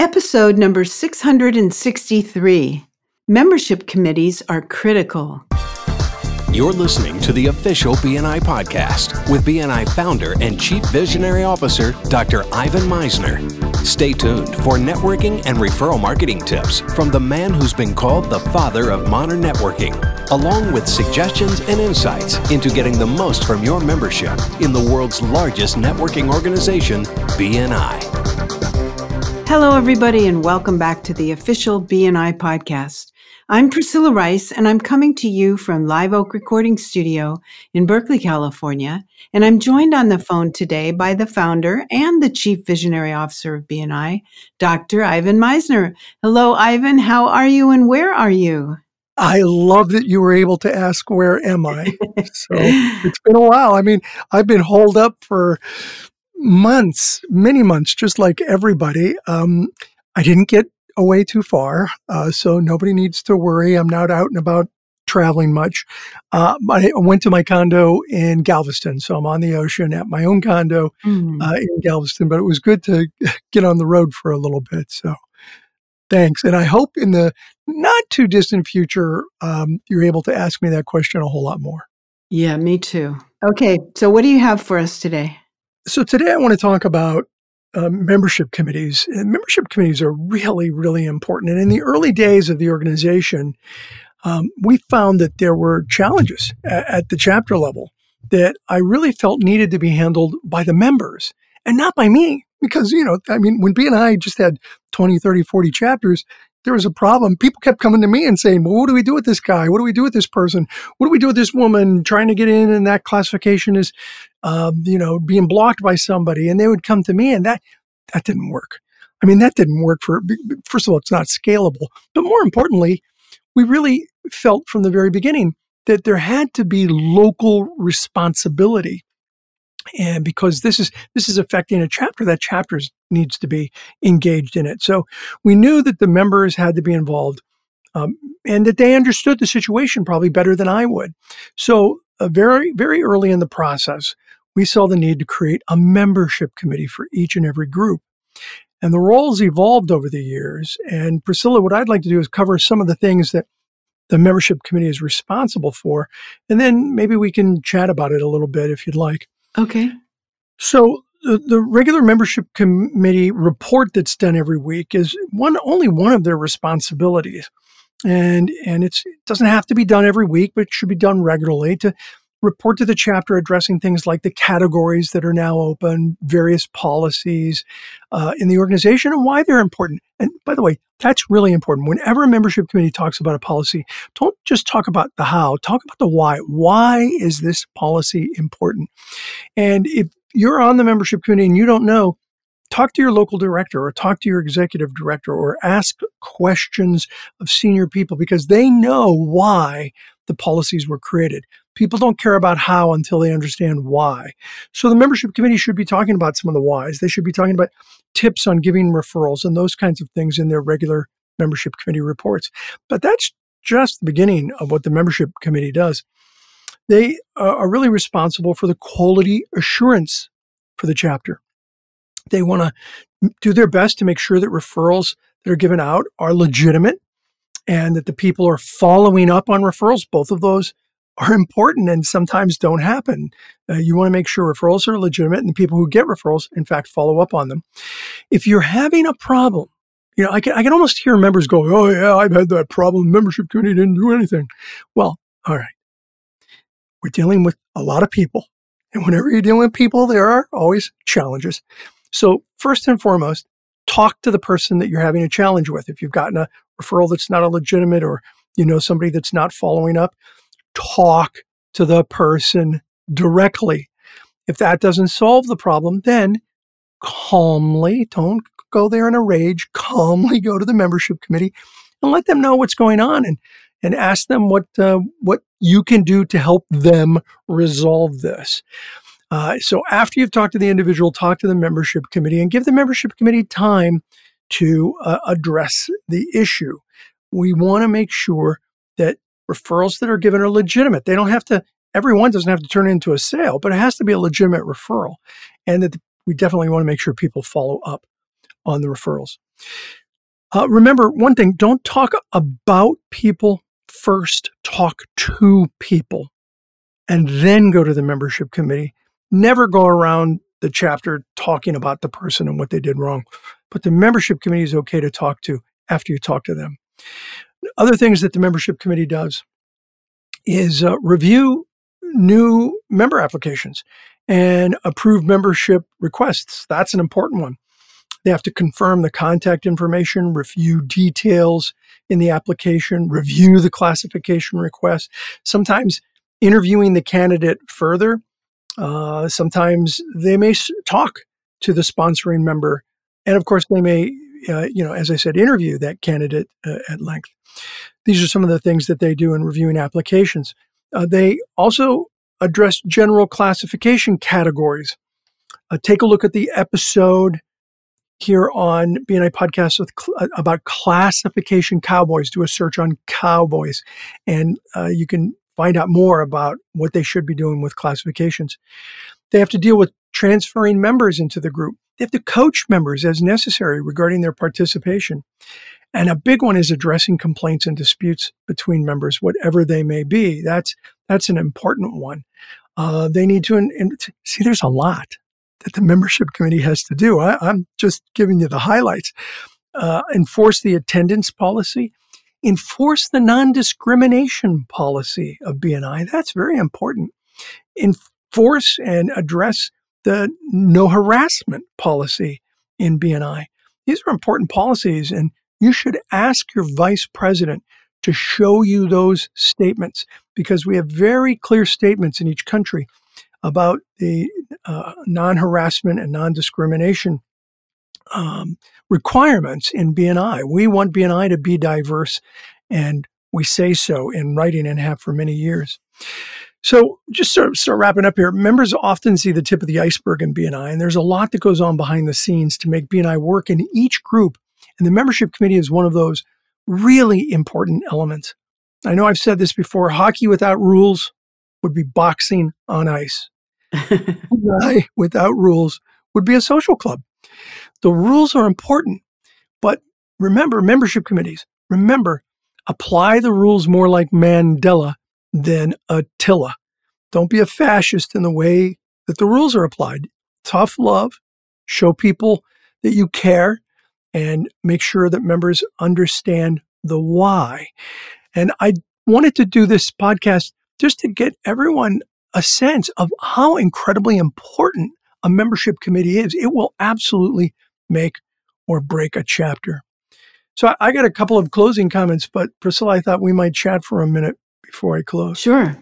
Episode number 663 Membership Committees are critical. You're listening to the official BNI podcast with BNI founder and chief visionary officer, Dr. Ivan Misner. Stay tuned for networking and referral marketing tips from the man who's been called the father of modern networking, along with suggestions and insights into getting the most from your membership in the world's largest networking organization, BNI. Hello, everybody, and welcome back to the official BNI podcast. I'm Priscilla Rice, and I'm coming to you from Live Oak Recording Studio in Berkeley, California. And I'm joined on the phone today by the founder and the Chief Visionary Officer of BNI, Dr. Ivan Misner. Hello, Ivan. How are you and where are you? I love that you were able to ask, Where am I? so it's been a while. I mean, I've been holed up for months, many months, just like everybody. Um, I didn't get away too far, uh, so nobody needs to worry. I'm not out and about traveling much. Uh, I went to my condo in Galveston, so I'm on the ocean at my own condo mm. uh, in Galveston. But it was good to get on the road for a little bit. So thanks, and I hope in the not too distant future um, you're able to ask me that question a whole lot more. Yeah, me too. Okay, so what do you have for us today? So today I want to talk about um, membership committees. And membership committees are really, really important. And in the early days of the organization, um, we found that there were challenges at, at the chapter level that I really felt needed to be handled by the members and not by me. Because, you know, I mean, when B and I just had 20, 30, 40 chapters, there was a problem. People kept coming to me and saying, well, what do we do with this guy? What do we do with this person? What do we do with this woman trying to get in? And that classification is um, you know, being blocked by somebody, and they would come to me, and that that didn't work. I mean, that didn't work for. First of all, it's not scalable, but more importantly, we really felt from the very beginning that there had to be local responsibility and because this is this is affecting a chapter that chapter needs to be engaged in it so we knew that the members had to be involved um, and that they understood the situation probably better than i would so uh, very very early in the process we saw the need to create a membership committee for each and every group. And the roles evolved over the years. And Priscilla, what I'd like to do is cover some of the things that the membership committee is responsible for. And then maybe we can chat about it a little bit if you'd like. Okay. So the, the regular membership committee report that's done every week is one only one of their responsibilities. And and it doesn't have to be done every week, but it should be done regularly to report to the chapter addressing things like the categories that are now open, various policies uh, in the organization, and why they're important. And by the way, that's really important. Whenever a membership committee talks about a policy, don't just talk about the how, talk about the why. Why is this policy important? And if you're on the membership committee and you don't know, talk to your local director or talk to your executive director or ask questions of senior people because they know why the policies were created. People don't care about how until they understand why. So the membership committee should be talking about some of the whys. They should be talking about tips on giving referrals and those kinds of things in their regular membership committee reports. But that's just the beginning of what the membership committee does. They uh, are really responsible for the quality assurance for the chapter. They want to do their best to make sure that referrals that are given out are legitimate and that the people are following up on referrals. Both of those are important and sometimes don't happen. Uh, you want to make sure referrals are legitimate and the people who get referrals, in fact, follow up on them. If you're having a problem, you know, I can, I can almost hear members go, Oh, yeah, I've had that problem. Membership committee didn't do anything. Well, all right. We're dealing with a lot of people. And whenever you're dealing with people, there are always challenges. So, first and foremost, talk to the person that you're having a challenge with. If you've gotten a referral that's not a legitimate or you know somebody that's not following up, talk to the person directly. If that doesn't solve the problem, then calmly, don't go there in a rage, calmly go to the membership committee and let them know what's going on and, and ask them what, uh, what you can do to help them resolve this. Uh, so after you've talked to the individual, talk to the membership committee and give the membership committee time to uh, address the issue. We want to make sure that referrals that are given are legitimate. They don't have to, everyone doesn't have to turn into a sale, but it has to be a legitimate referral. And that we definitely want to make sure people follow up on the referrals. Uh, remember one thing don't talk about people first, talk to people, and then go to the membership committee. Never go around the chapter talking about the person and what they did wrong. But the membership committee is okay to talk to after you talk to them. Other things that the membership committee does is uh, review new member applications and approve membership requests. That's an important one. They have to confirm the contact information, review details in the application, review the classification request. Sometimes interviewing the candidate further. Uh, sometimes they may talk to the sponsoring member, and of course, they may, uh, you know, as I said, interview that candidate uh, at length. These are some of the things that they do in reviewing applications. Uh, they also address general classification categories. Uh, take a look at the episode here on BNI podcast with cl- uh, about classification cowboys. Do a search on cowboys, and you can find out more about what they should be doing with classifications. They have to deal with transferring members into the group. They have to coach members as necessary regarding their participation. And a big one is addressing complaints and disputes between members, whatever they may be. That's that's an important one. Uh, they need to see. There's a lot that the membership committee has to do. I, am just giving you the highlights. Uh, enforce the attendance policy, enforce the non discrimination policy of BNI. That's very important. Enforce and address the no harassment policy in BNI. These are important policies, and you should ask your vice president to show you those statements because we have very clear statements in each country about the uh, non harassment and non discrimination um, requirements in BNI. We want BNI to be diverse, and we say so in writing and have for many years. So, just start, start wrapping up here. Members often see the tip of the iceberg in BNI, and there's a lot that goes on behind the scenes to make BNI work in each group. And the membership committee is one of those really important elements. I know I've said this before hockey without rules would be boxing on ice. BNI without rules would be a social club. The rules are important, but remember membership committees. Remember, apply the rules more like Mandela than Attila. Don't be a fascist in the way that the rules are applied. Tough love, show people that you care, and make sure that members understand the why. And I wanted to do this podcast just to get everyone a sense of how incredibly important a membership committee is. It will absolutely make or break a chapter. So I got a couple of closing comments, but Priscilla, I thought we might chat for a minute before I close. Sure.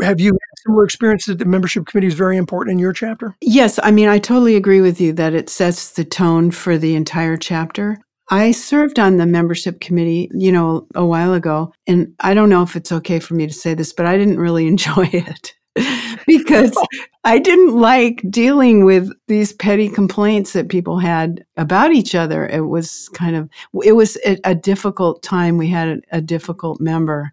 Have you had similar experience that the membership committee is very important in your chapter? Yes. I mean, I totally agree with you that it sets the tone for the entire chapter. I served on the membership committee, you know, a while ago, and I don't know if it's okay for me to say this, but I didn't really enjoy it. because I didn't like dealing with these petty complaints that people had about each other. It was kind of, it was a, a difficult time. We had a, a difficult member.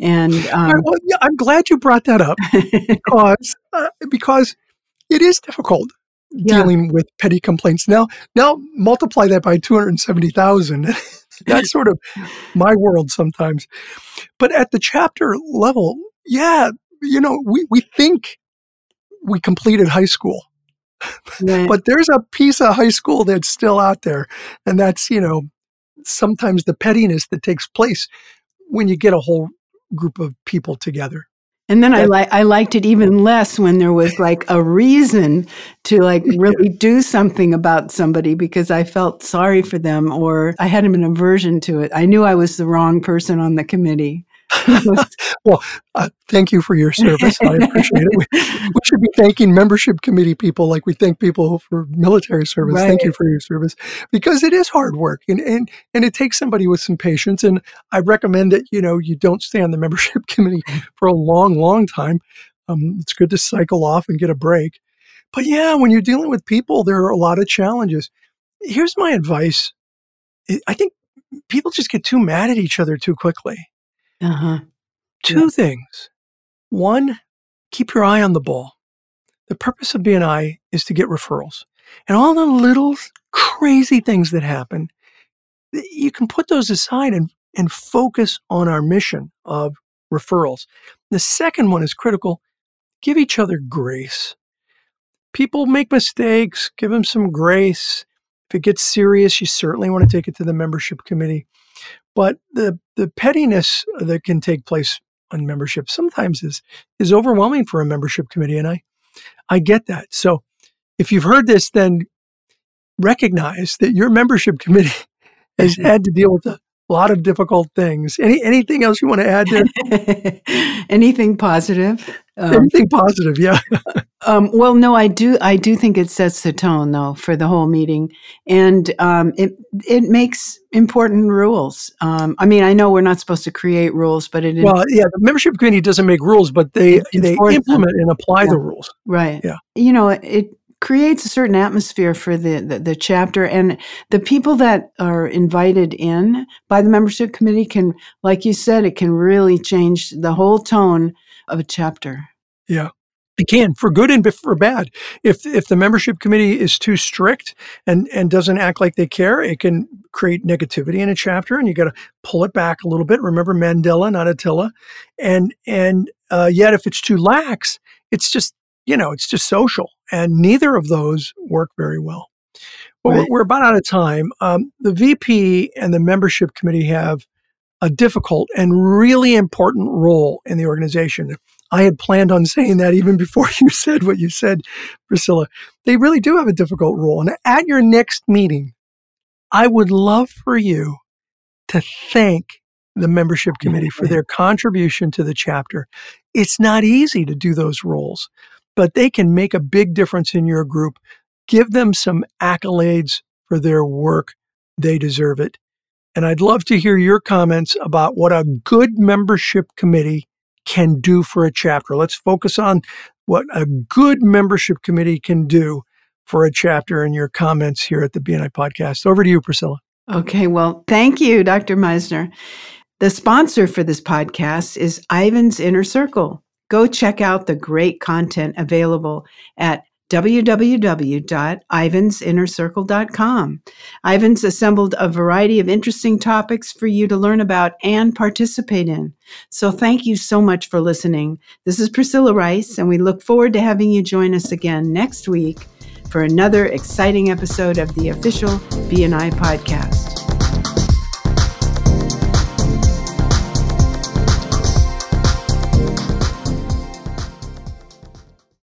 And um, well, yeah, I'm glad you brought that up because, uh, because it is difficult yeah. dealing with petty complaints. Now, now multiply that by 270,000. That's sort of my world sometimes. But at the chapter level, yeah, you know, we, we think we completed high school. Right. but there's a piece of high school that's still out there. And that's, you know, sometimes the pettiness that takes place when you get a whole group of people together. And then I like I liked it even less when there was like a reason to like really do something about somebody because I felt sorry for them or I had an aversion to it. I knew I was the wrong person on the committee. well, uh, thank you for your service. I appreciate it. We, we, should be thanking membership committee people like we thank people for military service. Right. Thank you for your service because it is hard work and, and, and it takes somebody with some patience. And I recommend that, you know, you don't stay on the membership committee for a long, long time. Um, it's good to cycle off and get a break. But yeah, when you're dealing with people, there are a lot of challenges. Here's my advice. I think people just get too mad at each other too quickly. Uh-huh. Two yeah. things. One, keep your eye on the ball. The purpose of BNI is to get referrals. and all the little crazy things that happen, you can put those aside and, and focus on our mission of referrals. The second one is critical. Give each other grace. People make mistakes, give them some grace. If it gets serious, you certainly want to take it to the membership committee. But the, the pettiness that can take place on membership sometimes is, is overwhelming for a membership committee. And I, I get that. So if you've heard this, then recognize that your membership committee has had to deal with a lot of difficult things. Any anything else you want to add there? anything positive? Um, anything positive? Yeah. um, well, no, I do. I do think it sets the tone though for the whole meeting, and um, it it makes important rules. Um, I mean, I know we're not supposed to create rules, but it. Well, yeah, the membership committee doesn't make rules, but they they implement them. and apply yeah. the rules. Right. Yeah. You know, it creates a certain atmosphere for the, the, the chapter and the people that are invited in by the membership committee can like you said it can really change the whole tone of a chapter yeah it can for good and for bad if if the membership committee is too strict and and doesn't act like they care it can create negativity in a chapter and you got to pull it back a little bit remember mandela not attila and and uh, yet if it's too lax it's just you know, it's just social. And neither of those work very well. But right. we're, we're, about out of time. Um, the VP and the membership committee have a difficult and really important role in the organization. I had planned on saying that even before you said what you said, Priscilla. They really do have a difficult role. And at your next meeting, I would love for you to thank the membership committee for their contribution to the chapter. It's not easy to do those roles but they can make a big difference in your group. Give them some accolades for their work. They deserve it. And I'd love to hear your comments about what a good membership committee can do for a chapter. Let's focus on what a good membership committee can do for a chapter in your comments here at the BNI podcast. Over to you, Priscilla. Okay, well, thank you, Dr. Misner. The sponsor for this podcast is Ivan's Inner Circle. Go check out the great content available at www.ivansinnercircle.com. Ivan's assembled a variety of interesting topics for you to learn about and participate in. So thank you so much for listening. This is Priscilla Rice, and we look forward to having you join us again next week for another exciting episode of the official BNI podcast.